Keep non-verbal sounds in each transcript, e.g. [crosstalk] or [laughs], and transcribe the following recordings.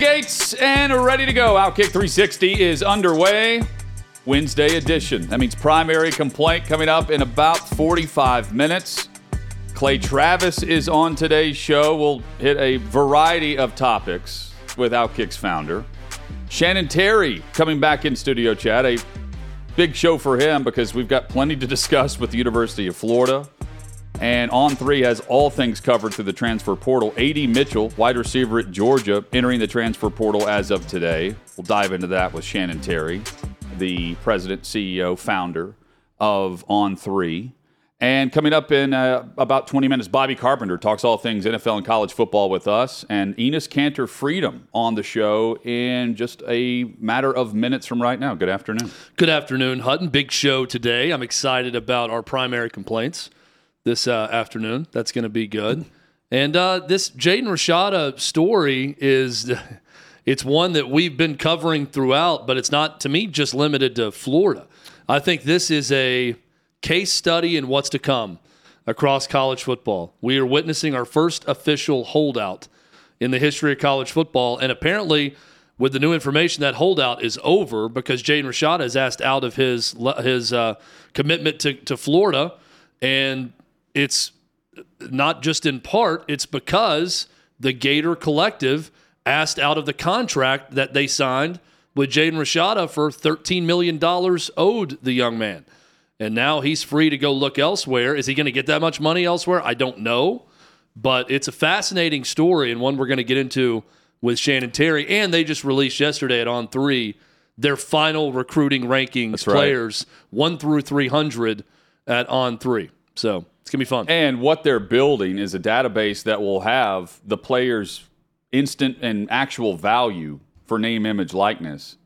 Gates and ready to go. Outkick 360 is underway. Wednesday edition. That means primary complaint coming up in about 45 minutes. Clay Travis is on today's show. We'll hit a variety of topics with Outkick's founder. Shannon Terry coming back in studio chat. A big show for him because we've got plenty to discuss with the University of Florida. And On Three has all things covered through the transfer portal. AD Mitchell, wide receiver at Georgia, entering the transfer portal as of today. We'll dive into that with Shannon Terry, the president, CEO, founder of On Three. And coming up in uh, about 20 minutes, Bobby Carpenter talks all things NFL and college football with us. And Enes Kanter Freedom on the show in just a matter of minutes from right now. Good afternoon. Good afternoon, Hutton. Big show today. I'm excited about our primary complaints this uh, afternoon. That's going to be good. And uh, this Jaden Rashada story is it's one that we've been covering throughout, but it's not to me just limited to Florida. I think this is a case study in what's to come across college football. We are witnessing our first official holdout in the history of college football, and apparently. With the new information, that holdout is over because Jaden Rashada is asked out of his his uh, commitment to, to Florida, and it's not just in part, it's because the Gator Collective asked out of the contract that they signed with Jaden Rashada for $13 million owed the young man. And now he's free to go look elsewhere. Is he going to get that much money elsewhere? I don't know. But it's a fascinating story and one we're going to get into with Shannon Terry. And they just released yesterday at On Three their final recruiting rankings right. players, one through 300 at On Three. So it's gonna be fun. And what they're building is a database that will have the player's instant and actual value for name, image, likeness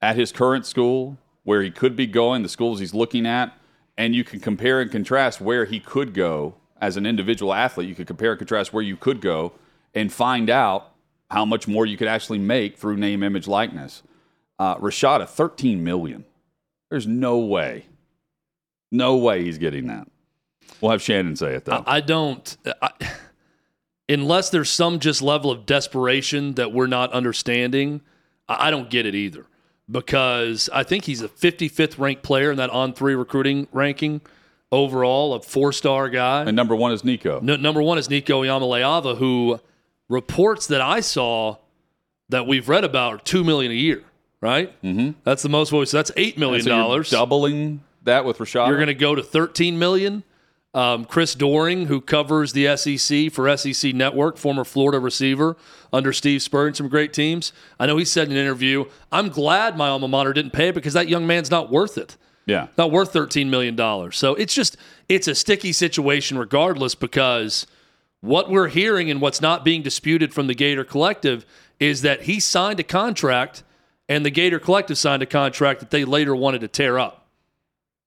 at his current school, where he could be going, the schools he's looking at, and you can compare and contrast where he could go as an individual athlete. You could compare and contrast where you could go and find out how much more you could actually make through name, image, likeness. Uh, Rashada, 13 million. There's no way, no way he's getting that. We'll have Shannon say it though. I, I don't. I, unless there's some just level of desperation that we're not understanding, I, I don't get it either. Because I think he's a 55th ranked player in that on three recruiting ranking overall, a four star guy. and number one is Nico. No, number one is Nico Iamaleava, who reports that I saw that we've read about are two million a year. Right? Mm-hmm. That's the most. So that's eight million dollars. doubling that with Rashada. You're going to go to 13 million. Um, Chris Doering, who covers the SEC for SEC Network, former Florida receiver under Steve Spurrier, some great teams. I know he said in an interview, "I'm glad my alma mater didn't pay because that young man's not worth it. yeah. Not worth 13 million dollars." So it's just it's a sticky situation, regardless, because what we're hearing and what's not being disputed from the Gator Collective is that he signed a contract, and the Gator Collective signed a contract that they later wanted to tear up.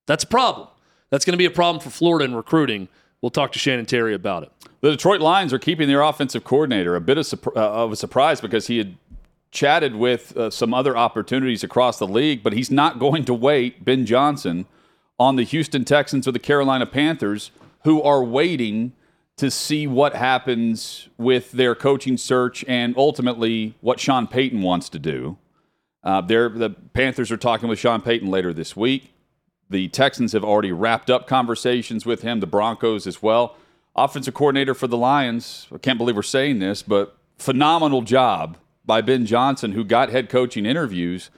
That's a problem. That's going to be a problem for Florida in recruiting. We'll talk to Shannon Terry about it. The Detroit Lions are keeping their offensive coordinator a bit of, uh, of a surprise because he had chatted with uh, some other opportunities across the league, but he's not going to wait Ben Johnson on the Houston Texans or the Carolina Panthers, who are waiting to see what happens with their coaching search and ultimately what Sean Payton wants to do. Uh, the Panthers are talking with Sean Payton later this week. The Texans have already wrapped up conversations with him, the Broncos as well. Offensive coordinator for the Lions, I can't believe we're saying this, but phenomenal job by Ben Johnson, who got head coaching interviews,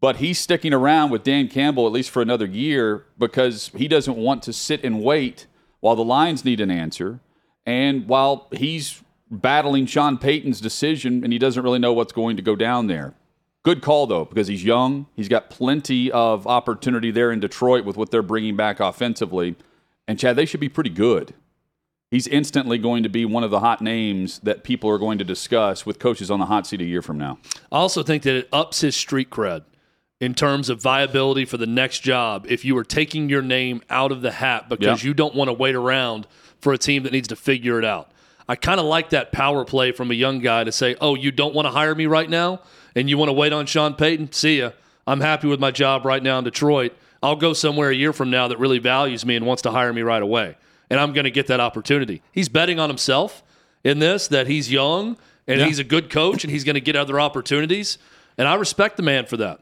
but he's sticking around with Dan Campbell at least for another year because he doesn't want to sit and wait while the Lions need an answer. And while he's battling Sean Payton's decision and he doesn't really know what's going to go down there. Good call, though, because he's young. He's got plenty of opportunity there in Detroit with what they're bringing back offensively. And, Chad, they should be pretty good. he's instantly going to be one of the hot names that people are going to discuss with coaches on the hot seat a year from now. I also think that it ups his street cred in terms of viability for the next job if you are taking your name out of the hat because you don't want to wait around for a team that needs to figure it out. I kind of like that power play from a young guy to say, "Oh, you don't want to hire me right now, and you want to wait on Sean Payton? See ya. I'm happy with my job right now in Detroit. I'll go somewhere a year from now that really values me and wants to hire me right away, and I'm going to get that opportunity." He's betting on himself in this that he's young and Yeah. he's a good coach and he's going to get other opportunities, and I respect the man for that.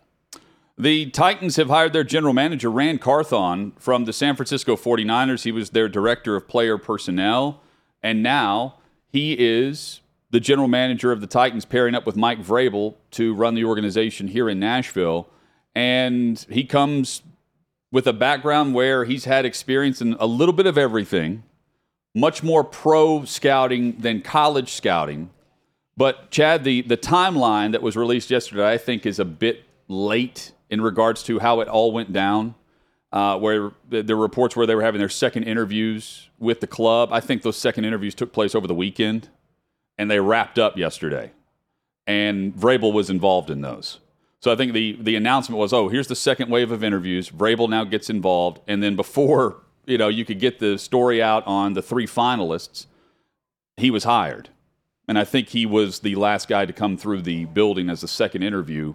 The Titans have hired their general manager, Ran Carthon, from the San Francisco 49ers. He was their director of player personnel. And now he is the general manager of the Titans, pairing up with Mike Vrabel to run the organization here in Nashville. And he comes with a background where he's had experience in a little bit of everything, much more pro scouting than college scouting. But Chad, the the timeline that was released yesterday, I think, is a bit late in regards to how it all went down. Uh, where the, the reports where they were having their second interviews with the club. I think those second interviews took place over the weekend, and they wrapped up yesterday. And Vrabel was involved in those. So I think the the announcement was, oh, here's the second wave of interviews. Vrabel now gets involved, and then before [laughs] you know you could get the story out on the three finalists, he was hired. And I think he was the last guy to come through the building as the second interview.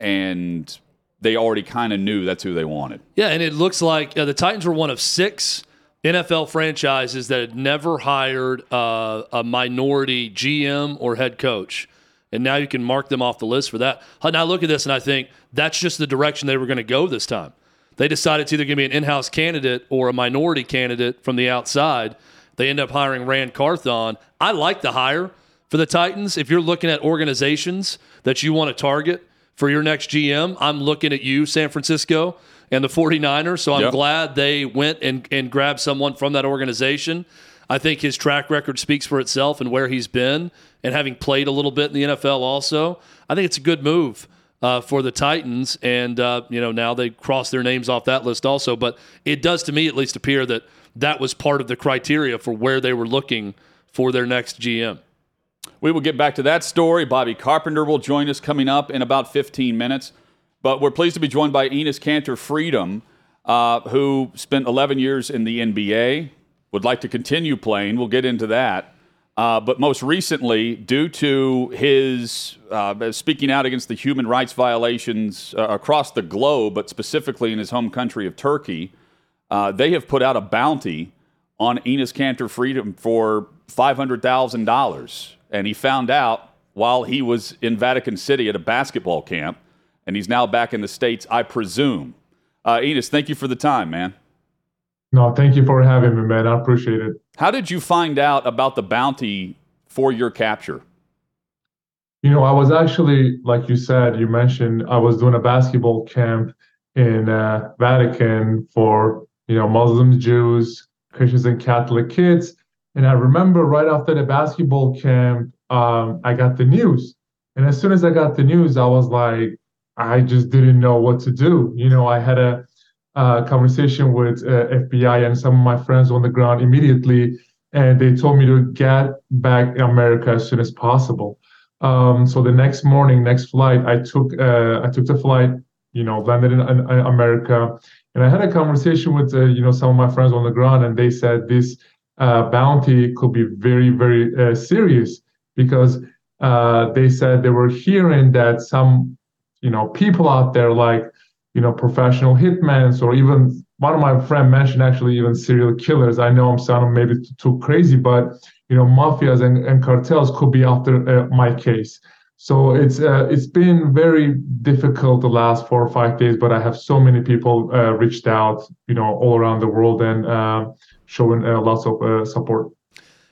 And they already kind of knew that's who they wanted. Yeah, and it looks like uh, the Titans were one of six NFL franchises that had never hired uh, a minority GM or head coach. And now you can mark them off the list for that. And I look at this and I think that's just the direction they were going to go this time. They decided it's either going to be an in house candidate or a minority candidate from the outside. They end up hiring Ran Carthon. I like the hire for the Titans. If you're looking at organizations that you want to target for your next GM, I'm looking at you, San Francisco, and the 49ers. So I'm Yep. glad they went and, and grabbed someone from that organization. I think his track record speaks for itself and where he's been, and having played a little bit in the NFL also. I think it's a good move uh, for the Titans, and uh, you know now they cross their names off that list also. But it does, to me at least, appear that that was part of the criteria for where they were looking for their next GM. We will get back to that story. Bobby Carpenter will join us coming up in about 15 minutes. But we're pleased to be joined by Enes Kanter Freedom, uh, who spent 11 years in the NBA, would like to continue playing. We'll get into that. Uh, but most recently, due to his uh, speaking out against the human rights violations uh, across the globe, but specifically in his home country of Turkey, uh, they have put out a bounty on Enes Kanter Freedom for $500,000. And he found out while he was in Vatican City at a basketball camp, and he's now back in the States, I presume. Uh, Enes, thank you for the time, man. No, thank you for having me, man. I appreciate it. How did you find out about the bounty for your capture? You know, I was actually, like you said, you mentioned I was doing a basketball camp in uh, Vatican for, you know, Muslims, Jews, Christians, and Catholic kids. And I remember right after the basketball camp, um, I got the news. And as soon as I got the news, I was like, I just didn't know what to do. You know, I had a, uh conversation with uh, FBI and some of my friends on the ground immediately, and they told me to get back in America as soon as possible. Um, so the next morning, next flight, I took uh, I took the flight, you know, landed in, in America, and I had a conversation with uh, you know some of my friends on the ground, and they said this uh, bounty could be very very uh, serious because uh, they said they were hearing that some you know people out there like you know professional hitmen or even one of my friend mentioned actually even serial killers. I know i'm sounding maybe too crazy but you know mafias and, and cartels could be after uh, my case so it's uh, it's been very difficult the last four or five days but i have so many people uh, reached out you know all around the world and uh, showing uh, lots of uh, support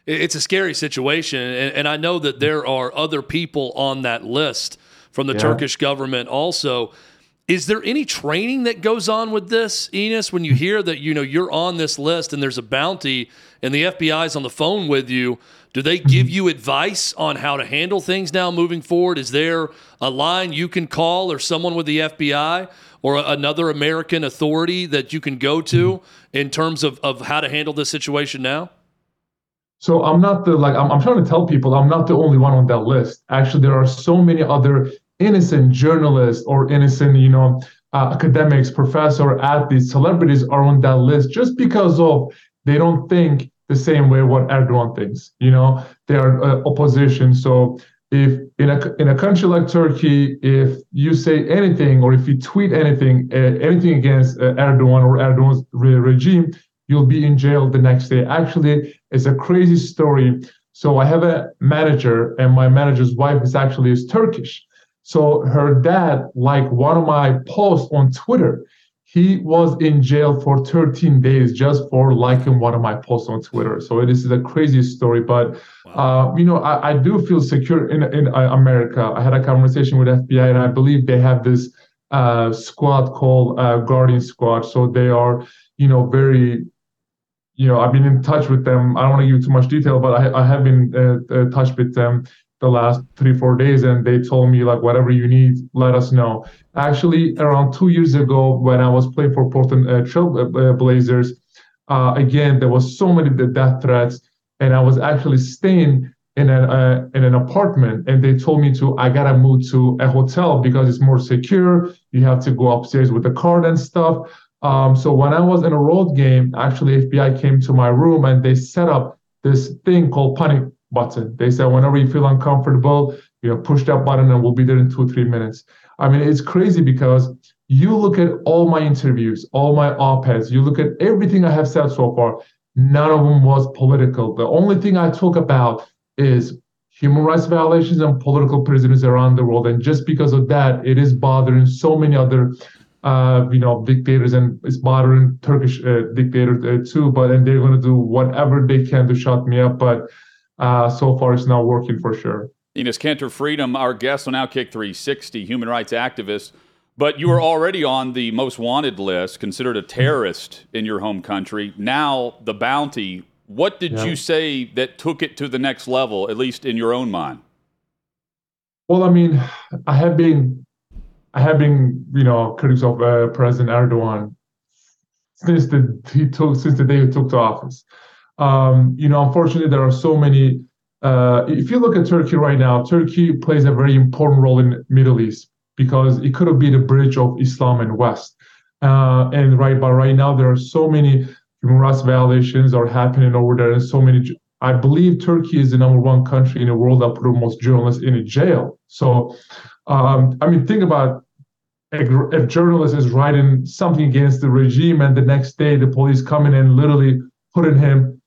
It's a scary situation, and, and I know that there are other people on that list from the Yeah. Turkish government also. Is there any training that goes on with this, Enes? When you hear that you know you're on this list and there's a bounty, and the FBI's on the phone with you, do they give mm-hmm. you advice on how to handle things now moving forward? Is there a line you can call, or someone with the FBI, or a- another American authority that you can go to mm-hmm. in terms of, of how to handle this situation now? So I'm not the like I'm, I'm trying to tell people I'm not the only one on that list. Actually, there are so many other innocent journalists or innocent, you know, uh, academics, professor, athletes, celebrities are on that list just because of they don't think the same way what Erdogan thinks. You know, they are uh, opposition. So if in a in a country like Turkey, if you say anything or if you tweet anything, uh, anything against uh, Erdogan or Erdogan's re- regime, you'll be in jail the next day. Actually, it's a crazy story. So I have a manager, and my manager's wife is actually is Turkish. So her dad liked one of my posts on Twitter. He was in jail for 13 days just for liking one of my posts on Twitter. So this is a crazy story, but wow. uh, you know I, I, do feel secure in in uh, America. I had a conversation with FBI, and I believe they have this uh, squad called uh, Guardian Squad. So they are you know very you know, I've been in touch with them. I don't want to give too much detail, but I, I have been uh, uh, touch with them the last three four days and they told me like whatever you need let us know. Actually around two years ago when i was playing for portland uh, trail uh, blazers uh, again there was so many death threats and i was actually staying in an uh, in an apartment and they told me to i gotta move to a hotel because it's more secure you have to go upstairs with the card and stuff. Um, so when i was in a road game actually fbi came to my room and they set up this thing called panic button. They said whenever you feel uncomfortable, you know, push that button and we'll be there in two, three minutes. I mean, it's crazy because you look at all my interviews, all my op-eds, you look at everything I have said so far, none of them was political. The only thing I talk about is human rights violations and political prisoners around the world. And just because of that, it is bothering so many other uh, you know, dictators and it's bothering Turkish uh, dictators uh, too. But and they're going to do whatever they can to shut me up. But uh, so far it's not working for sure. Enes Kanter Freedom, our guest on Outkick 360, human rights activist. But you were already on the most wanted list, considered a terrorist in your home country. Now the bounty. What did yeah. you say that took it to the next level, at least in your own mind? Well, I mean, I have been, I have been, you know, critics of uh, President Erdogan since the he took since the day he took to office. Um, you know, unfortunately, there are so many. Uh, if you look at Turkey right now, Turkey plays a very important role in Middle East because it could have been a bridge of Islam and West. Uh, and right, but right now there are so many human rights violations are happening over there, and so many. I believe Turkey is the number one country in the world that put most journalists in jail. So, um, I mean, think about if journalist is writing something against the regime, and the next day the police come in and literally putting him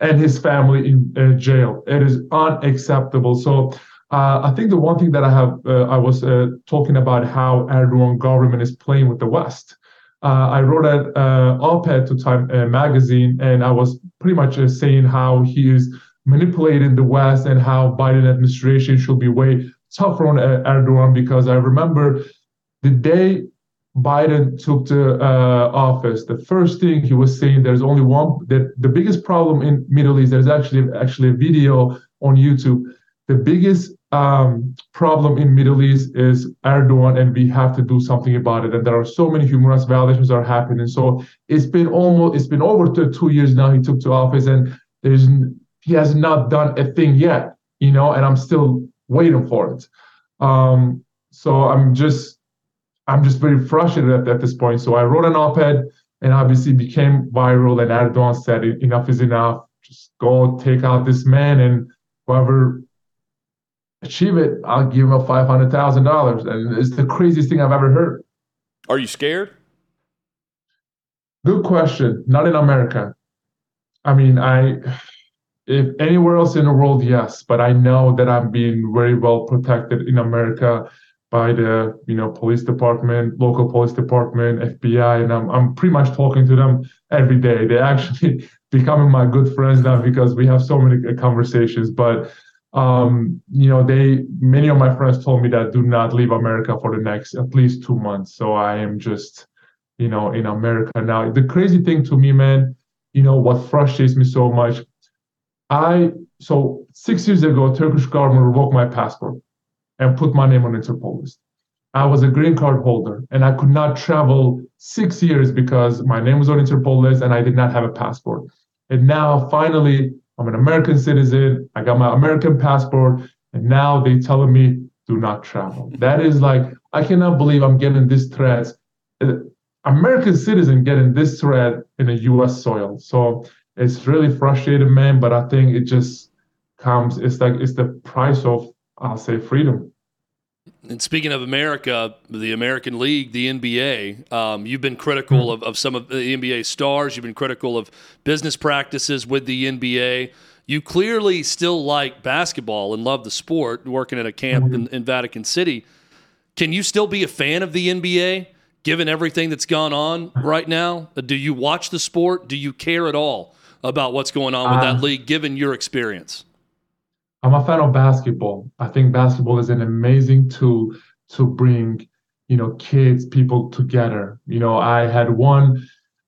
and his family in uh, jail. It is unacceptable. So uh, I think the one thing that I have, uh, I was uh, talking about how Erdogan government is playing with the West. Uh, I wrote an uh, op-ed to Time magazine, and I was pretty much saying how he is manipulating the West and how Biden administration should be way tougher on Erdogan because I remember the day Biden took the uh, office, the first thing he was saying there's only one that the biggest problem in Middle East. There's actually actually a video on YouTube. The biggest um, problem in Middle East is Erdogan, and we have to do something about it. And there are so many human rights violations are happening. So it's been almost it's been over two years now. He took to office, and there's he has not done a thing yet. You know, and I'm still waiting for it. Um, so I'm just I'm just very frustrated at, at this point. So I wrote an op-ed and obviously became viral. And Erdogan said, enough is enough. Just go take out this man and whoever achieve it, I'll give him a five hundred thousand dollars. And it's the craziest thing I've ever heard. Are you scared? Good question. Not in America. I mean, I if anywhere else in the world, yes, but I know that I'm being very well protected in America by the you know police department, local police department, FBI, and I'm I'm pretty much talking to them every day. They're actually [laughs] becoming my good friends now because we have so many conversations. But um, you know, they many of my friends told me that do not leave America for the next at least two months. So I am just you know in America now. The crazy thing to me, man, you know what frustrates me so much. I so six years ago, Turkish government revoked my passport and put my name on Interpol list. I was a green card holder and I could not travel six years because my name was on Interpol list and I did not have a passport. And now finally I'm an American citizen. I got my American passport, and now they telling me do not travel. That is like I cannot believe I'm getting this threat. Uh, American citizen getting this threat in a U.S. soil. So it's really frustrating, man. But I think it just comes. It's like it's the price of I'll say freedom. And speaking of America, the American League, the NBA, um, you've been critical mm-hmm. of, of some of the NBA stars. You've been critical of business practices with the NBA. You clearly still like basketball and love the sport, working at a camp mm-hmm. in, in Vatican City. Can you still be a fan of the NBA, given everything that's gone on right now? Do you watch the sport? Do you care at all about what's going on with uh, that league, given your experience? I'm a fan of basketball. I think basketball is an amazing tool to bring, you know, kids, people together. You know, I had one,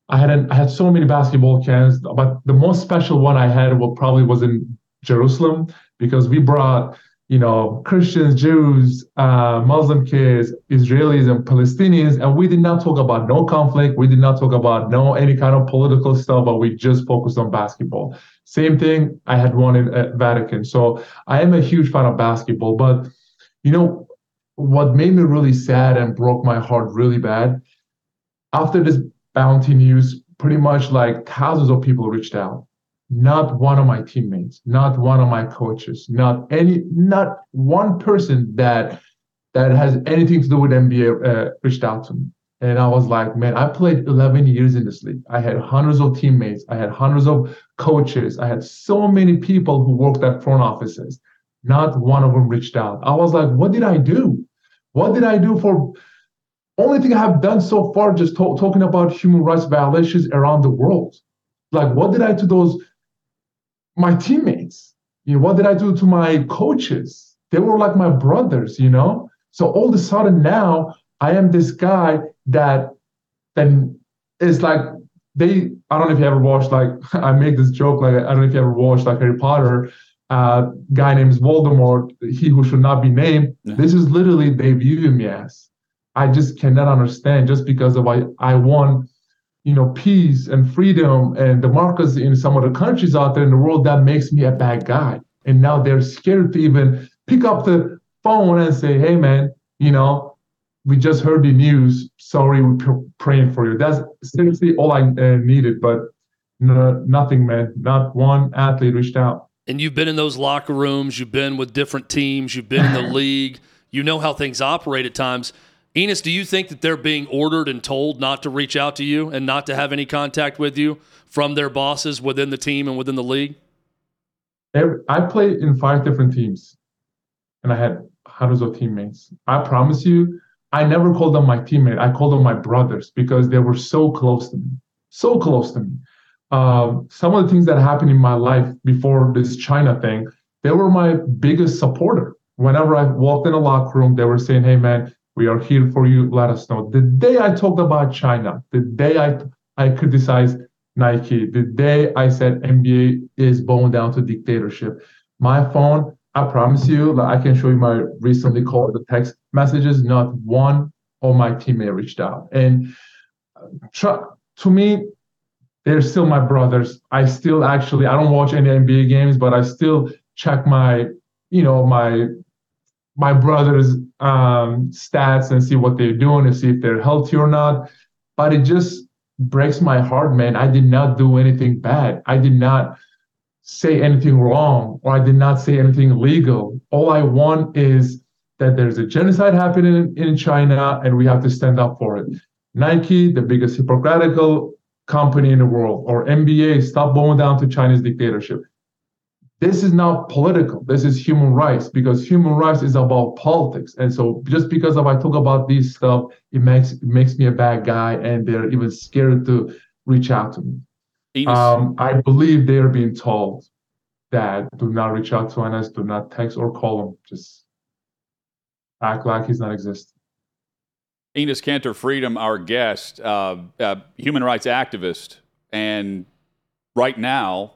I had an, I had so many basketball camps, but the most special one I had well, probably was in Jerusalem because we brought you know, Christians, Jews, uh, Muslim kids, Israelis, and Palestinians, and we did not talk about no conflict. We did not talk about no any kind of political stuff, but we just focused on basketball. Same thing. I had in at Vatican, so I am a huge fan of basketball. But you know, what made me really sad and broke my heart really bad after this bounty news, pretty much like thousands of people reached out not one of my teammates, not one of my coaches, not any, not one person that that has anything to do with NBA uh, reached out to me. And I was like, man, I played 11 years in this league. I had hundreds of teammates. I had hundreds of coaches. I had so many people who worked at front offices. Not one of them reached out. I was like, what did I do? What did I do for? Only thing I have done so far, just to- talking about human rights violations around the world. Like, what did I do those my teammates. You know, what did I do to my coaches? They were like my brothers, you know? So all of a sudden now I am this guy that then is like they I don't know if you ever watched like [laughs] I make this joke like I don't know if you ever watched like Harry Potter uh guy named Voldemort he who should not be named yeah. this is literally they view me as I just cannot understand just because of I I won you know, peace and freedom and democracy in some of the countries out there in the world, that makes me a bad guy. And now they're scared to even pick up the phone and say, hey, man, you know, we just heard the news. Sorry, we're praying for you. That's seriously all I uh, needed. But no, nothing, man. Not one athlete reached out. And you've been in those locker rooms, you've been with different teams, you've been in the [laughs] league, you know how things operate at times Enes, do you think that they're being ordered and told not to reach out to you and not to have any contact with you from their bosses within the team and within the league? I played in five different teams and I had hundreds of teammates. I promise you, I never called them my teammate. I called them my brothers because they were so close to me, so close to me. Um, some of the things that happened in my life before this China thing, they were my biggest supporter. Whenever I walked in a locker room, they were saying, "Hey, man, we are here for you. Let us know. The day I talked about China, the day I I criticized Nike, the day I said NBA is bowing down to dictatorship, my phone, I promise you, like I can show you my recently called the text messages. Not one of my teammates reached out, and uh, to me, they're still my brothers. I still actually I don't watch any NBA games, but I still check my you know my my brother's um, stats and see what they're doing and see if they're healthy or not. But it just breaks my heart, man. I did not do anything bad. I did not say anything wrong or I did not say anything illegal. All I want is that there's a genocide happening in China and we have to stand up for it. Nike, the biggest hypocritical company in the world, or NBA, stop bowing down to Chinese dictatorship this is not political. This is human rights because human rights is about politics. And so just because of I talk about this stuff, it makes it makes me a bad guy, and they're even scared to reach out to me. Um, I believe they are being told that do not reach out to Enes, do not text or call him. Just act like he's not existing. Enes Kanter Freedom, our guest, uh, uh, human rights activist, and right now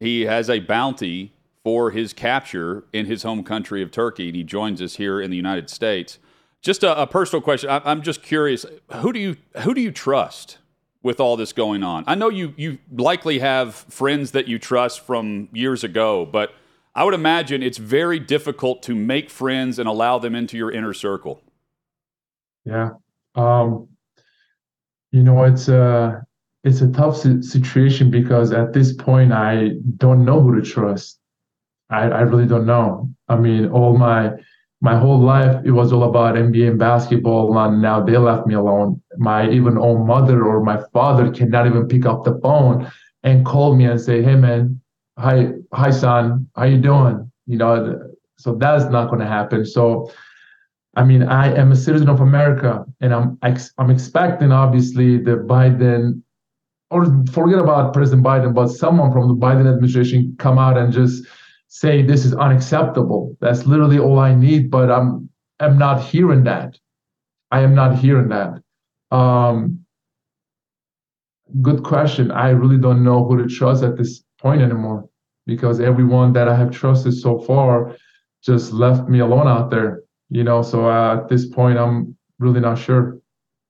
he has a bounty for his capture in his home country of Turkey, and he joins us here in the United States. Just a, a personal question. I, am just curious. Who do you who do you trust with all this going on? I know you you likely have friends that you trust from years ago, but I would imagine it's very difficult to make friends and allow them into your inner circle. Yeah. Um, you know, it's a it's a tough situation because at this point I don't know who to trust. I, I really don't know. I mean, all my my whole life it was all about NBA and basketball, and now they left me alone. My even own mother or my father cannot even pick up the phone and call me and say, "Hey, man, hi, hi, son, how you doing?" You know, so that's not going to happen. So, I mean, I am a citizen of America, and I'm I'm expecting obviously the Biden or forget about President Biden, but someone from the Biden administration come out and just say this is unacceptable. That's literally all I need, but I'm I'm not hearing that. I am not hearing that. Um, good question. I really don't know who to trust at this point anymore because everyone that I have trusted so far just left me alone out there. You know, so uh, at this point, I'm really not sure.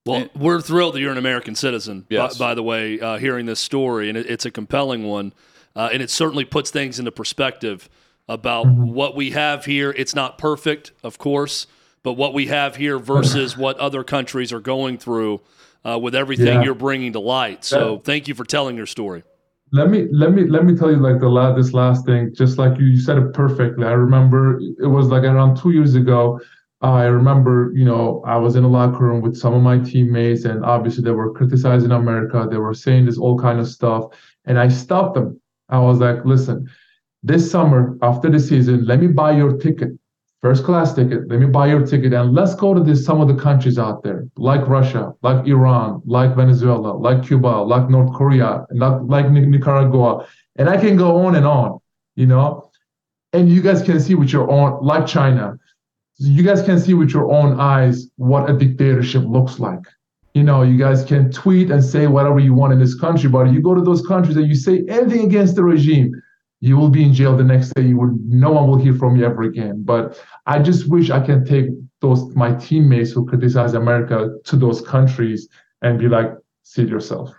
Well, we're thrilled that you're an American citizen. Yes. By, by the way, uh, hearing this story, and it, it's a compelling one, uh, and it certainly puts things into perspective about mm-hmm. what we have here. It's not perfect, of course, but what we have here versus [sighs] what other countries are going through uh, with everything yeah. you're bringing to light. So, thank you for telling your story. Let me let me let me tell you like the last this last thing. Just like you, you said it perfectly. I remember it was like around two years ago. I remember, you know, I was in a locker room with some of my teammates, and obviously they were criticizing America. They were saying this all kind of stuff, and I stopped them. I was like, "Listen, this summer after the season, let me buy your ticket, first class ticket. Let me buy your ticket, and let's go to this some of the countries out there, like Russia, like Iran, like Venezuela, like Cuba, like North Korea, like like Nicaragua, and I can go on and on, you know." And you guys can see with your own, like China you guys can see with your own eyes what a dictatorship looks like. You know, you guys can tweet and say whatever you want in this country, but you go to those countries and you say anything against the regime, you will be in jail the next day. You will, no one will hear from you ever again. But I just wish I can take those my teammates who criticize America to those countries and be like, see yourself.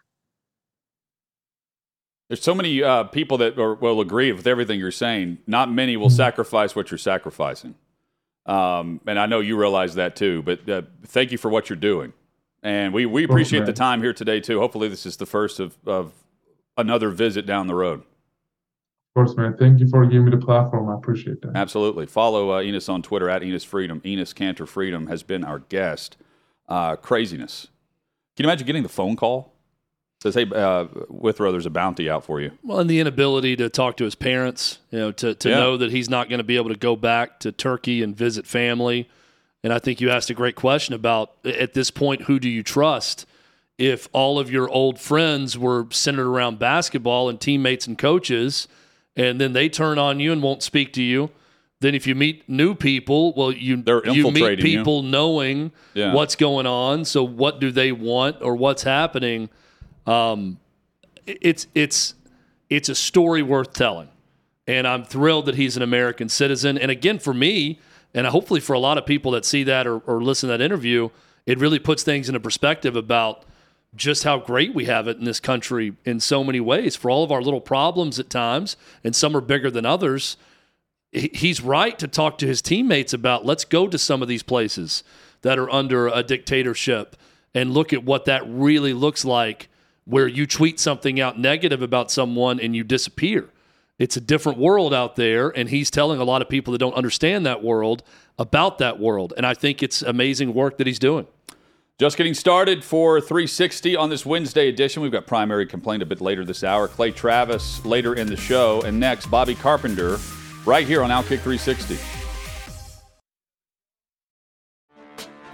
There's so many uh, people that are, will agree with everything you're saying. Not many will mm-hmm. sacrifice what you're sacrificing. Um, and I know you realize that too. But uh, thank you for what you're doing, and we we appreciate oh, the time here today too. Hopefully, this is the first of of another visit down the road. Of course, man. Thank you for giving me the platform. I appreciate that. Absolutely. Follow uh, Enes on Twitter at Enes Freedom. Enes Kanter Freedom has been our guest. Uh, craziness. Can you imagine getting the phone call says, "Hey, uh, Withrow, there's a bounty out for you." Well, and the inability to talk to his parents, you know, to to yeah. know that he's not going to be able to go back to Turkey and visit family. And I think you asked a great question about at this point, who do you trust? If all of your old friends were centered around basketball and teammates and coaches, and then they turn on you and won't speak to you, then if you meet new people, well, you you meet people you. knowing yeah. what's going on. So what do they want or what's happening? Um, it's it's it's a story worth telling, and I'm thrilled that he's an American citizen. And again, for me, and hopefully for a lot of people that see that or, or listen to that interview, it really puts things into perspective about just how great we have it in this country in so many ways. For all of our little problems at times, and some are bigger than others, he's right to talk to his teammates about let's go to some of these places that are under a dictatorship and look at what that really looks like where you tweet something out negative about someone and you disappear. It's a different world out there, and he's telling a lot of people that don't understand that world about that world. And I think it's amazing work that he's doing. Just getting started for 360 on this Wednesday edition. We've got primary complaint a bit later this hour. Clay Travis later in the show. And next, Bobby Carpenter right here on Outkick 360.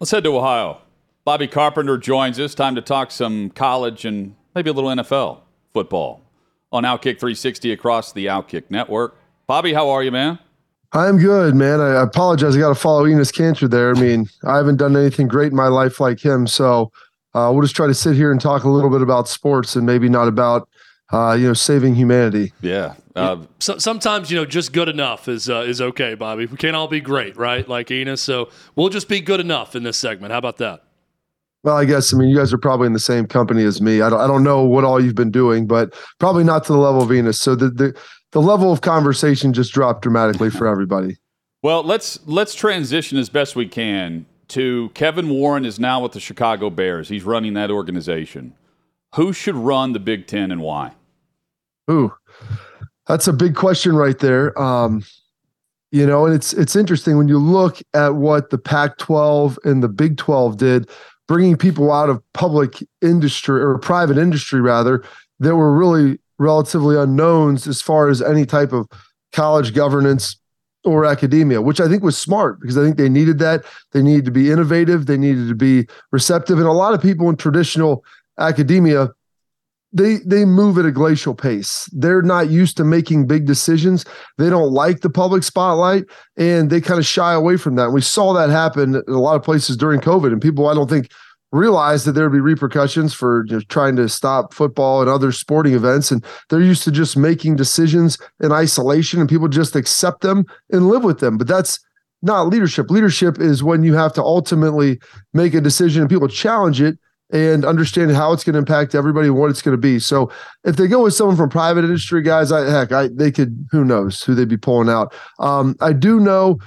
Let's head to Ohio. Bobby Carpenter joins us. Time to talk some college and maybe a little NFL football on Outkick 360 across the Outkick network. Bobby, how are you, man? I'm good, man. I apologize. I got to follow Enes Kanter there. I mean, I haven't done anything great in my life like him. So uh, we'll just try to sit here and talk a little bit about sports and maybe not about, uh, you know, saving humanity. Yeah. Uh, so, sometimes, you know, just good enough is uh, is okay, Bobby. We can't all be great, right? Like Enes. So we'll just be good enough in this segment. How about that? Well, I guess I mean you guys are probably in the same company as me. I don't I don't know what all you've been doing, but probably not to the level of Enes. So the the the level of conversation just dropped dramatically for everybody. [laughs] Well, let's let's transition as best we can to Kevin Warren is now with the Chicago Bears. He's running that organization. Who should run the Big Ten and why? Ooh, that's a big question right there. Um, you know, and it's it's interesting when you look at what the Pac-12 and the Big 12 did bringing people out of public industry or private industry rather that were really relatively unknowns as far as any type of college governance or academia, which I think was smart because I think they needed that. They needed to be innovative, they needed to be receptive. And a lot of people in traditional academia, they they move at a glacial pace. They're not used to making big decisions. They don't like the public spotlight and they kind of shy away from that. We saw that happen in a lot of places during COVID. And people, I don't think, realized that there would be repercussions for you know, trying to stop football and other sporting events. And they're used to just making decisions in isolation and people just accept them and live with them. But that's not leadership. Leadership is when you have to ultimately make a decision and people challenge it and understand how it's going to impact everybody and what it's going to be. So if they go with someone from private industry guys, I heck, I they could who knows who they'd be pulling out. Um, I do know,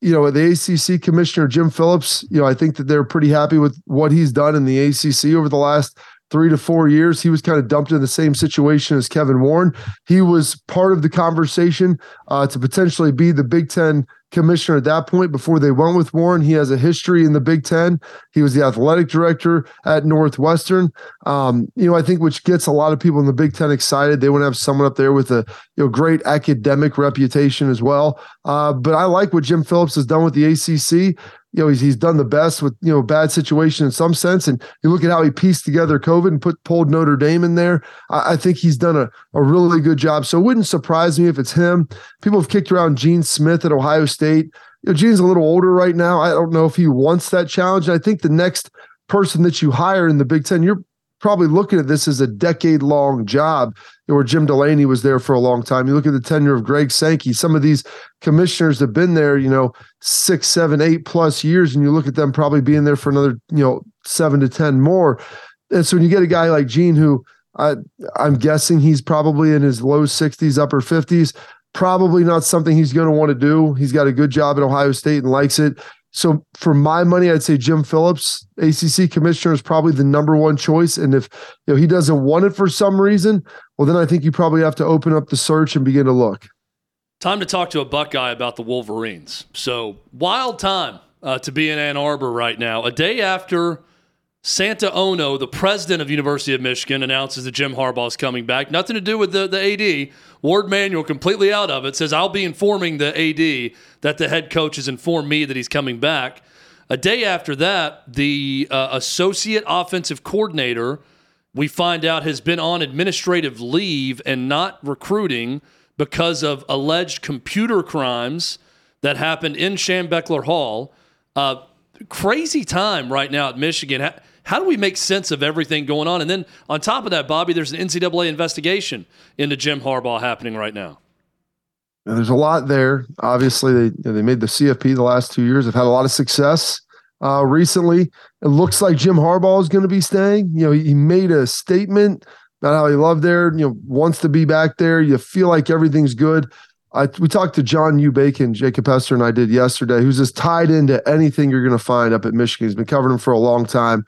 you know, the ACC commissioner Jim Phillips. You know, I think that they're pretty happy with what he's done in the ACC over the last three to four years. He was kind of dumped in the same situation as Kevin Warren. He was part of the conversation uh, to potentially be the Big Ten commissioner at that point before they went with Warren. He has a history in the Big Ten. He was the athletic director at Northwestern. Um, you know, I think which gets a lot of people in the Big Ten excited. They want to have someone up there with a you know great academic reputation as well. Uh, but I like what Jim Phillips has done with the ACC you know he's he's done the best with you know bad situation in some sense. And you look at how he pieced together covid and put pulled notre dame in there. I, I think he's done a, a really good job. So it wouldn't surprise me if it's him. People have kicked around gene smith at ohio state. You know gene's a little older right now. I don't know if he wants that challenge. I think the next person that you hire in the big ten you're probably looking at this as a decade long job where Jim Delany was there for a long time. You look at the tenure of Greg Sankey, some of these commissioners have been there, you know, six, seven, eight plus years, and you look at them probably being there for another, you know, seven to 10 more. And so when you get a guy like Gene, who I, I'm guessing he's probably in his low 60s, upper 50s, probably not something he's going to want to do. He's got a good job at Ohio State and likes it. So for my money, I'd say Jim Phillips, ACC commissioner, is probably the number one choice. And if you know he doesn't want it for some reason, well, then I think you probably have to open up the search and begin to look. Time to talk to a Buckeye about the Wolverines. So wild time uh, to be in Ann Arbor right now. A day after Santa Ono, the president of University of Michigan, announces that Jim Harbaugh is coming back. Nothing to do with the, the AD. Warde Manuel completely out of it. Says, I'll be informing the AD that the head coach has informed me that he's coming back. A day after that, the uh, associate offensive coordinator, we find out, has been on administrative leave and not recruiting because of alleged computer crimes that happened in Schembechler Hall. Uh, crazy time right now at Michigan. How do we make sense of everything going on? And then on top of that, Bobby, there's an NCAA investigation into Jim Harbaugh happening right now. Now, there's a lot there. Obviously, they they made the CFP the last two years. They've had a lot of success. Uh, recently, it looks like Jim Harbaugh is going to be staying. You know, he, made a statement about how he loved there. You know, wants to be back there. You feel like everything's good. I, we talked to John U. Bacon, Jacob Hester, and I did yesterday, who's just tied into anything you're going to find up at Michigan. He's been covering him for a long time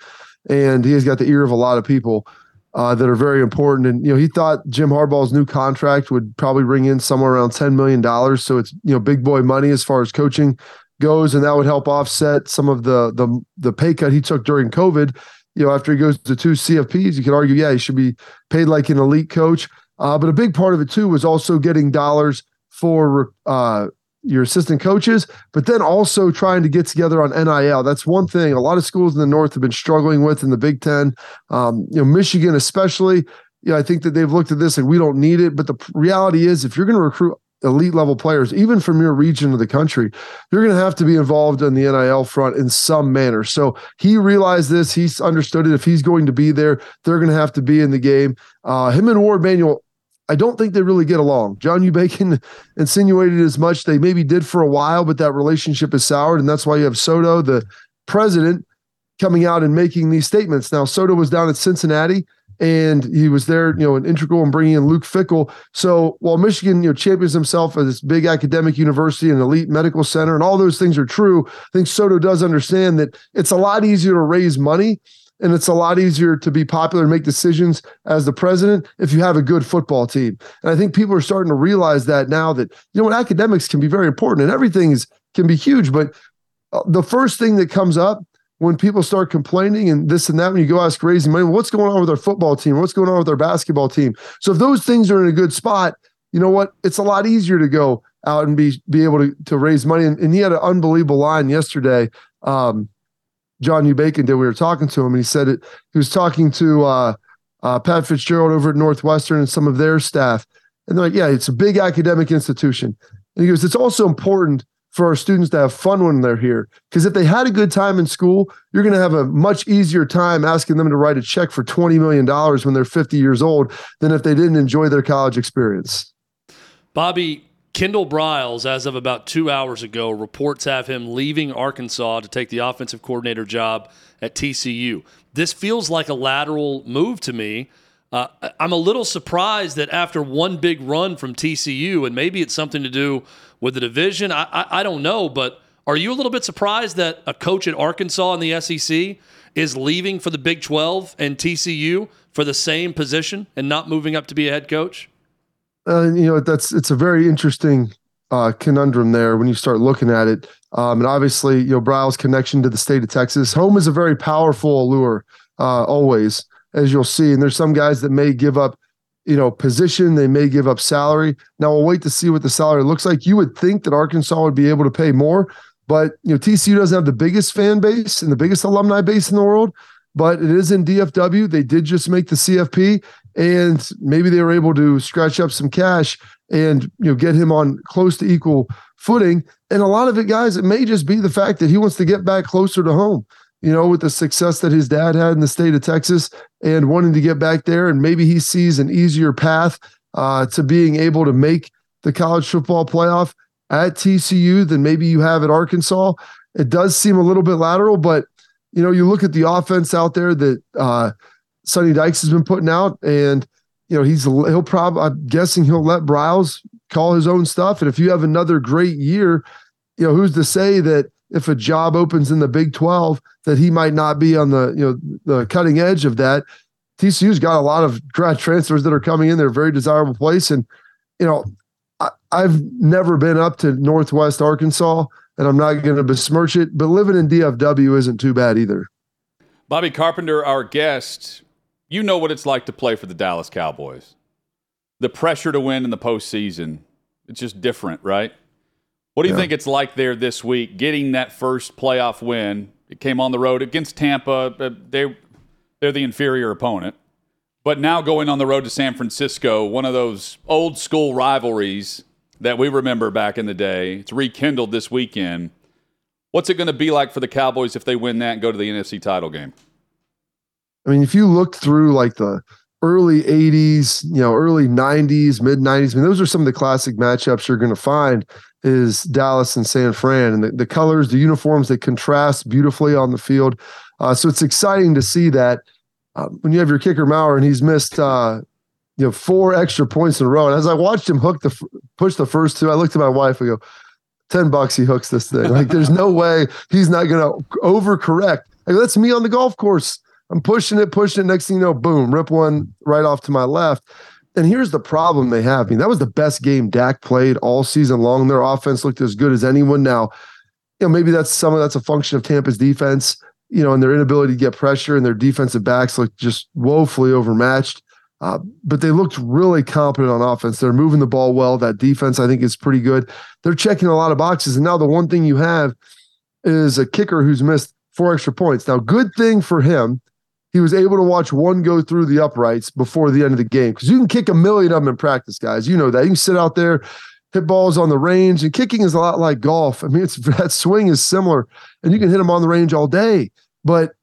and he has got the ear of a lot of people uh, that are very important. And you know, he thought Jim Harbaugh's new contract would probably bring in somewhere around ten million dollars. So it's you know big boy money as far as coaching goes, and that would help offset some of the the the pay cut he took during COVID. You know, after he goes to two CFPs, you could argue, yeah, he should be paid like an elite coach. Uh, but a big part of it too was also getting dollars for uh, your assistant coaches, but then also trying to get together on NIL. That's one thing a lot of schools in the North have been struggling with in the Big Ten. Um, you know, Michigan especially. Yeah, I think that they've looked at this and we don't need it. But the reality is, if you're going to recruit elite level players, even from your region of the country, you're going to have to be involved in the NIL front in some manner. So he realized this. He's understood it. If he's going to be there, they're going to have to be in the game. Uh, him and Warde Manuel I don't think they really get along. John U. Bacon [laughs] insinuated as much. They maybe did for a while, but that relationship is soured. And that's why you have Soto, the president, coming out and making these statements. Now, Soto was down at Cincinnati and he was there, you know, an integral in bringing in Luke Fickell. So while Michigan, you know, champions himself as this big academic university and elite medical center, and all those things are true, I think Soto does understand that it's a lot easier to raise money and it's a lot easier to be popular and make decisions as the president if you have a good football team. And I think people are starting to realize that now that you know what academics can be very important and everything is can be huge, but uh, the first thing that comes up when people start complaining and this and that when you go ask raising money, what's going on with our football team? What's going on with our basketball team? So if those things are in a good spot, you know what? It's a lot easier to go out and be be able to to raise money. And, and he had an unbelievable line yesterday. Um, John U. Bacon did. We were talking to him, and he said it. He was talking to uh, uh, Pat Fitzgerald over at Northwestern and some of their staff, and they're like, "Yeah, it's a big academic institution." And he goes, "It's also important for our students to have fun when they're here, because if they had a good time in school, you're going to have a much easier time asking them to write a check for twenty million dollars when they're 50 years old than if they didn't enjoy their college experience." Bobby, Kendall Briles, as of about two hours ago, reports have him leaving Arkansas to take the offensive coordinator job at TCU. This feels like a lateral move to me. Uh, I'm a little surprised that after one big run from TCU, and maybe it's something to do with the division, I, I, I don't know, but are you a little bit surprised that a coach at Arkansas in the SEC is leaving for the Big 12 and TCU for the same position and not moving up to be a head coach? Uh, you know that's it's a very interesting uh, conundrum there when you start looking at it. Um, and obviously, you know, Briles' connection to the state of Texas. Home is a very powerful allure, uh, always, as you'll see. And there's some guys that may give up, you know, position. They may give up salary. Now we'll wait to see what the salary looks like. You would think that Arkansas would be able to pay more, but you know, TCU doesn't have the biggest fan base and the biggest alumni base in the world. But it is in DFW. They did just make the CFP, and maybe they were able to scratch up some cash and you know get him on close to equal footing. And a lot of it, guys, it may just be the fact that he wants to get back closer to home. You know, with the success that his dad had in the state of Texas and wanting to get back there, and maybe he sees an easier path uh, to being able to make the college football playoff at TCU than maybe you have at Arkansas. It does seem a little bit lateral, but you know, you look at the offense out there that uh, Sonny Dykes has been putting out, and you know he's he'll probably I'm guessing he'll let Briles call his own stuff. And if you have another great year, you know who's to say that if a job opens in the Big Twelve that he might not be on the you know the cutting edge of that. TCU's got a lot of grad transfers that are coming in. They're a very desirable place, and you know I, I've never been up to Northwest Arkansas, and I'm not going to besmirch it, but living in DFW isn't too bad either. Bobby Carpenter, our guest, you know what it's like to play for the Dallas Cowboys. The pressure to win in the postseason, it's just different, right? What do you yeah. think it's like there this week, getting that first playoff win? It came on the road against Tampa. Uh, they, they're the inferior opponent. But now going on the road to San Francisco, one of those old school rivalries that we remember back in the day. It's rekindled this weekend. What's it going to be like for the Cowboys if they win that and go to the NFC title game? I mean, if you look through like the early 80s, you know, early 90s, mid 90s, I mean, those are some of the classic matchups you're going to find is Dallas and San Fran. And the, the colors, the uniforms, they contrast beautifully on the field. Uh, so it's exciting to see that um, when you have your kicker Maher and he's missed, uh, you know, four extra points in a row. And as I watched him hook the push the first two, I looked at my wife and go, 10 bucks he hooks this thing. Like there's no way he's not going to overcorrect. Like that's me on the golf course I'm pushing it, pushing it. Next thing you know, boom, rip one right off to my left. And here's the problem they have. I mean, that was the best game Dak played all season long. Their offense looked as good as anyone. Now, you know, maybe that's some of that's a function of Tampa's defense, you know, and their inability to get pressure and their defensive backs look just woefully overmatched. Uh, but they looked really competent on offense. They're moving the ball well. That defense, I think, is pretty good. They're checking a lot of boxes. And now the one thing you have is a kicker who's missed four extra points. Now, good thing for him, he was able to watch one go through the uprights before the end of the game because you can kick a million of them in practice, guys. You know that. You can sit out there, hit balls on the range, and kicking is a lot like golf. I mean, it's [laughs] that swing is similar, and you can hit them on the range all day. But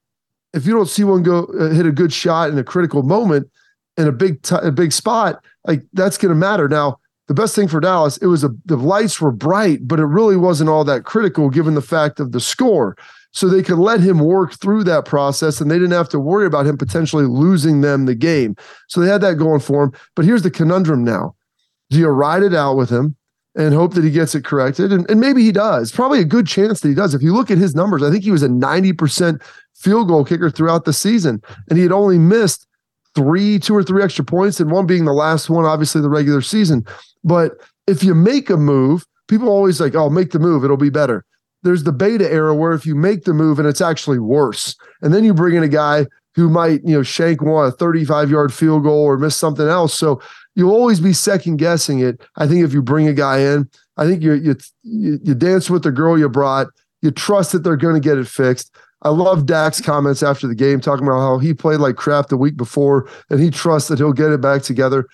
if you don't see one go uh, hit a good shot in a critical moment in a big t- a big spot, like that's going to matter. Now, the best thing for Dallas, it was a, the lights were bright, but it really wasn't all that critical given the fact of the score. So they could let him work through that process and they didn't have to worry about him potentially losing them the game. So they had that going for him. But here's the conundrum now. Do you ride it out with him and hope that he gets it corrected? And, and maybe he does. Probably a good chance that he does. If you look at his numbers, I think he was a 90% field goal kicker throughout the season. And he had only missed three, two or three extra points, and one being the last one, obviously the regular season. But if you make a move, people always like, oh, make the move, it'll be better. There's the beta era where if you make the move and it's actually worse, and then you bring in a guy who might, you know, shank one a 35 yard field goal or miss something else. So you'll always be second guessing it. I think if you bring a guy in, I think you you you dance with the girl you brought. You trust that they're going to get it fixed. I love Dak's comments after the game, talking about how he played like crap the week before and he trusts that he'll get it back together.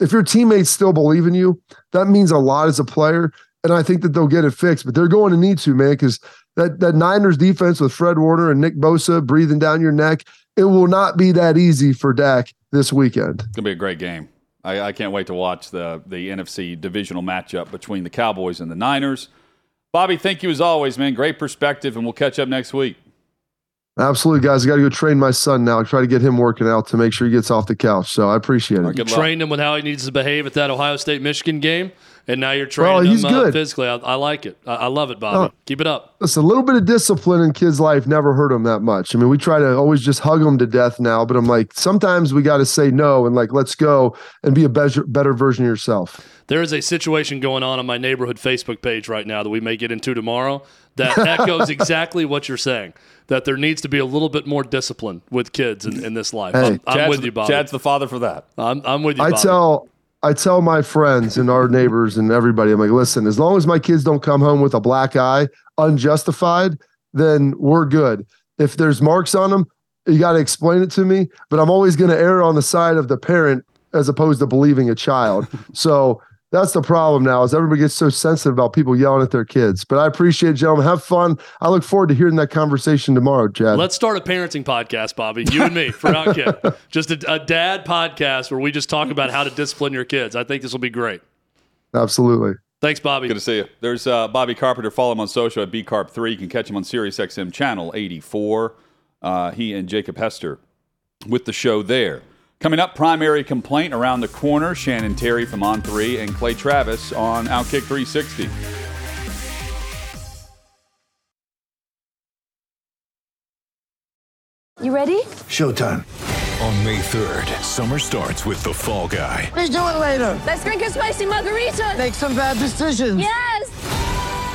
If your teammates still believe in you, that means a lot as a player. And I think that they'll get it fixed, but they're going to need to, man, because that, that Niners defense with Fred Warner and Nick Bosa breathing down your neck, it will not be that easy for Dak this weekend. It's gonna be a great game. I, I can't wait to watch the the NFC divisional matchup between the Cowboys and the Niners. Bobby, thank you as always, man. Great perspective, and we'll catch up next week. Absolutely, guys. I got to go train my son now. Try to get him working out to make sure he gets off the couch. So I appreciate it. You trained him with how he needs to behave at that Ohio State Michigan game, and now you're training Well, he's him uh, good. physically. I, I like it. I, I love it, Bobby. Oh. Keep it up. Listen, a little bit of discipline in kids' life never hurt them that much. I mean, we try to always just hug them to death now, but I'm like, sometimes we got to say no and like, let's go and be a better, better version of yourself. There is a situation going on on my neighborhood Facebook page right now that we may get into tomorrow that [laughs] echoes exactly what you're saying. That there needs to be a little bit more discipline with kids in, in this life. Hey. I'm, I'm with you, Bobby. Chad's the father for that. I'm, I'm with you, I Bobby. tell I tell my friends and our neighbors and everybody, I'm like, listen, as long as my kids don't come home with a black eye, unjustified, then we're good. If there's marks on them, you got to explain it to me. But I'm always going to err on the side of the parent as opposed to believing a child. [laughs] so that's the problem now is everybody gets so sensitive about people yelling at their kids. But I appreciate it, gentlemen. Have fun. I look forward to hearing that conversation tomorrow, Chad. Let's start a parenting podcast, Bobby. You and me for Outkick. [laughs] just a, a dad podcast where we just talk about how to discipline your kids. I think this will be great. Absolutely. Thanks, Bobby. Good to see you. There's uh, Bobby Carpenter. Follow him on social at bcarp3. You can catch him on SiriusXM channel 84. Uh, he and Jacob Hester with the show there. Coming up, primary complaint around the corner. Shannon Terry from On 3 and Clay Travis on Outkick 360. You ready? Showtime. On May 3rd, summer starts with The Fall Guy. Let's do it later. Let's drink a spicy margarita. Make some bad decisions. Yes.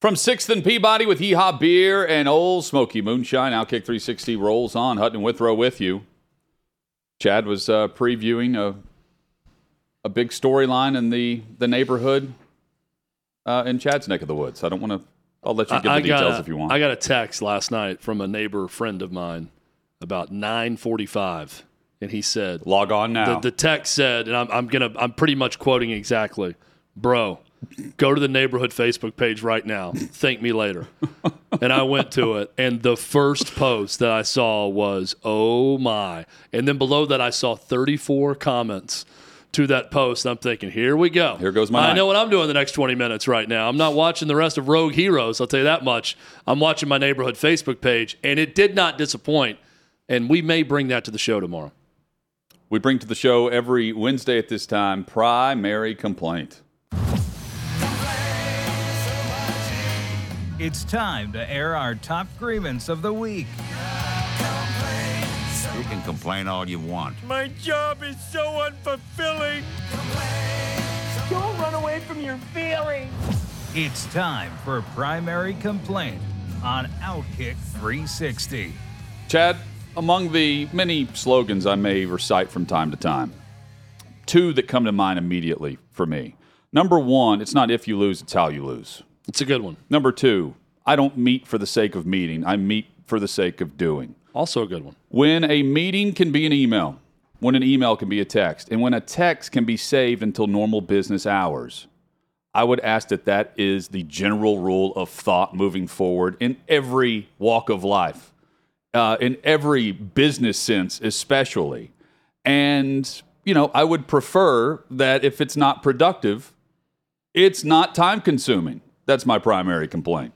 From 6th and Peabody with Yeehaw Beer and Ole Smoky Moonshine, Outkick 360 rolls on. Hutton Withrow with you. Chad was uh, previewing a, a big storyline in the, the neighborhood uh, in Chad's neck of the woods. I don't want to. I'll let you give the got details a- if you want. I got a text last night from a neighbor friend of mine about 9:45, and he said, Log on now. The, the text said, and I'm, I'm gonna, I'm pretty much quoting exactly, bro. Go to the neighborhood Facebook page right now. Thank me later. and I went to it, and the first post that I saw was, "Oh my!" And then below that, I saw 34 comments to that post. I'm thinking, here we go. Here goes my I know what I'm doing the next 20 minutes right now. I'm not watching the rest of Rogue Heroes. I'll tell you that much. I'm watching my neighborhood Facebook page, and it did not disappoint. And we may bring that to the show tomorrow. we bring to the show every Wednesday at this time primary complaint. It's time to air our top grievance of the week. You can complain all you want. My job is so unfulfilling. Don't run away from your feelings. It's time for primary complaint on Outkick 360. Chad, among the many slogans I may recite from time to time, two that come to mind immediately for me. Number one, it's not if you lose, it's how you lose. It's a good one. Number two, I don't meet for the sake of meeting, I meet for the sake of doing. Also a good one. When a meeting can be an email, when an email can be a text, and when a text can be saved until normal business hours, I would ask that that is the general rule of thought moving forward in every walk of life, uh, in every business sense, especially. And, you know, I would prefer that if it's not productive, it's not time consuming. That's my primary complaint.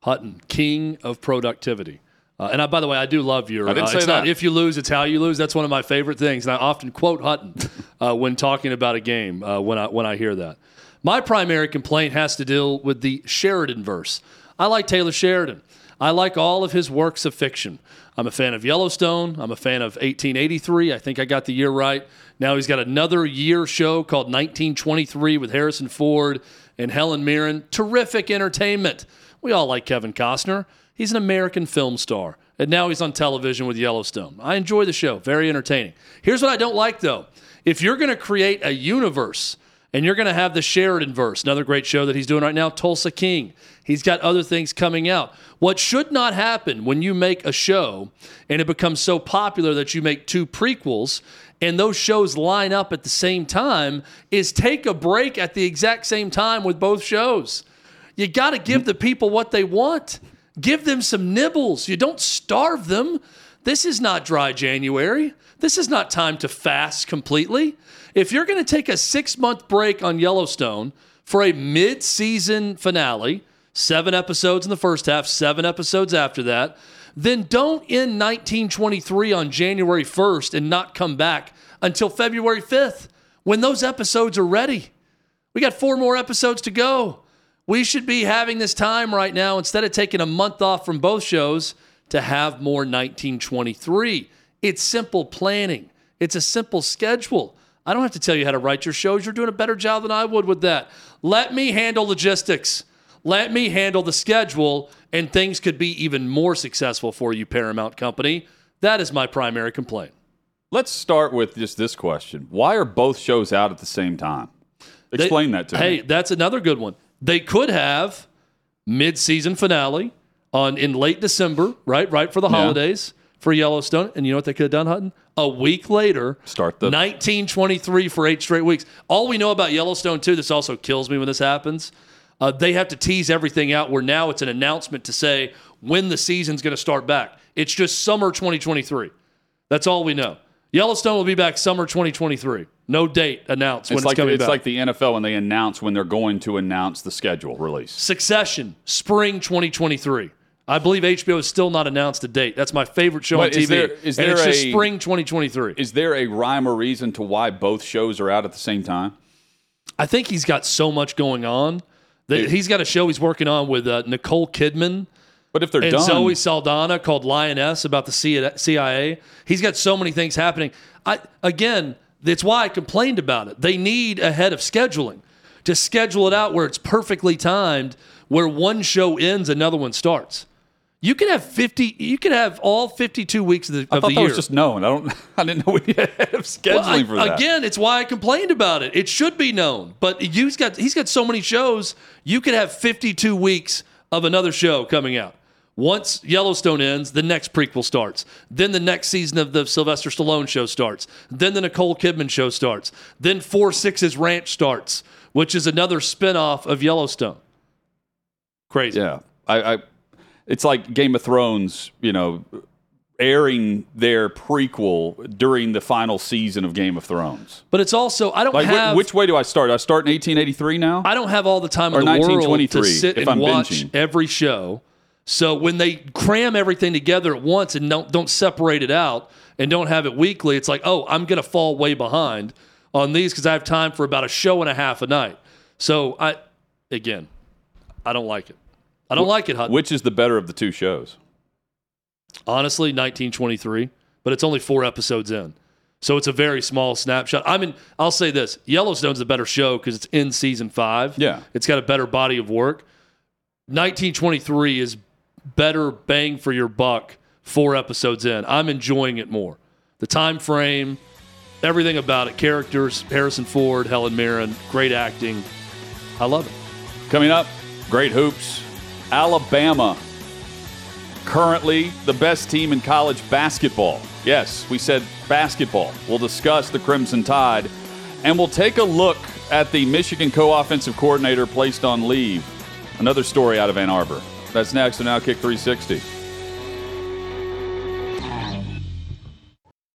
Hutton, king of productivity. Uh, and I, by the way, I do love your. I didn't uh, say that. not if you lose, it's how you lose. That's one of my favorite things, and I often quote Hutton [laughs] uh, when talking about a game uh, when I when I hear that. My primary complaint has to deal with the Sheridan verse. I like Taylor Sheridan. I like all of his works of fiction. I'm a fan of Yellowstone. I'm a fan of 1883. I think I got the year right. Now he's got another year show called 1923 with Harrison Ford and Helen Mirren. Terrific entertainment. We all like Kevin Costner. He's an American film star. And now he's on television with Yellowstone. I enjoy the show, very entertaining. Here's what I don't like though. If you're going to create a universe and you're going to have the Sheridan verse, another great show that he's doing right now, Tulsa King. He's got other things coming out. What should not happen when you make a show and it becomes so popular that you make two prequels and those shows line up at the same time is take a break at the exact same time with both shows. You got to give the people what they want. Give them some nibbles. You don't starve them. This is not dry January. This is not time to fast completely. If you're going to take a six month break on Yellowstone for a mid season finale, seven episodes in the first half, seven episodes after that, then don't end 1923 on January 1st and not come back until February 5th when those episodes are ready. We got four more episodes to go. We should be having this time right now instead of taking a month off from both shows to have more 1923. It's simple planning, it's a simple schedule. I don't have to tell you how to write your shows. You're doing a better job than I would with that. Let me handle logistics. Let me handle the schedule, and things could be even more successful for you, Paramount Company. That is my primary complaint. Let's start with just this question Why are both shows out at the same time? Explain They- that to hey, me. Hey, that's another good one. They could have mid-season finale on in late December, right? Right for the Yeah. holidays for Yellowstone. And you know what they could have done, Hutton? A week later, Start the 1923 for eight straight weeks. All we know about Yellowstone too. This also kills me when this happens. Uh, they have to tease everything out. Where now it's an announcement to say when the season's going to start back. It's just summer 2023. That's all we know. Yellowstone will be back summer 2023. No date announced when It's it's, like coming it's back. like the NFL when they announce when they're going to announce the schedule release. Succession, spring 2023. I believe HBO has still not announced a date. That's my favorite show on But TV. is there- is and there it's just spring 2023. Is there a rhyme or reason to why both shows are out at the same time? I think he's got so much going on that Dude. he's got a show he's working on with uh, Nicole Kidman But if they're and done, Zoe Saldana called Lioness about the CIA. He's got so many things happening. I again, that's why I complained about it. They need a head of scheduling to schedule it out where it's perfectly timed, where one show ends, another one starts. You could have fifty. You could have all fifty-two weeks of the, I of thought the that year. was just known. I don't. [laughs] I didn't know we had scheduling [laughs] Well, I- for that. Again, it's why I complained about it. It should be known, but he's got he's got so many shows. You could have 52 weeks of another show coming out. Once Yellowstone ends, the next prequel starts. Then the next season of the Sylvester Stallone show starts. Then the Nicole Kidman show starts. Then Four Sixes Ranch starts, which is another spinoff of Yellowstone. Crazy. Yeah, I, I. It's like Game of Thrones. You know, airing their prequel during the final season of Game of Thrones. But it's also I don't Like, have which way do I start? I start in 1883 now. I don't have all the time Or in the world to sit if and I'm watch binging. every show. So when they cram everything together at once and don't don't separate it out and don't have it weekly, it's like, oh, I'm going to fall way behind on these because I have time for about a show and a half a night. So I, again, I don't like it. I don't like it. Hutton. Which is the better of the two shows? Honestly, 1923, but it's only four episodes in. So it's a very small snapshot. I mean, I'll say this Yellowstone's a better show because it's in season five. Yeah. It's got a better body of work. 1923 is better bang for your buck four episodes in. I'm enjoying it more. The time frame, everything about it, characters, Harrison Ford, Helen Mirren, great acting. I love it. Coming up, great hoops. Alabama, currently the best team in college basketball. Yes, we said basketball. We'll discuss the Crimson Tide, and we'll take a look at the Michigan co offensive coordinator placed on leave. Another story out of Ann Arbor. That's next on Outkick 360.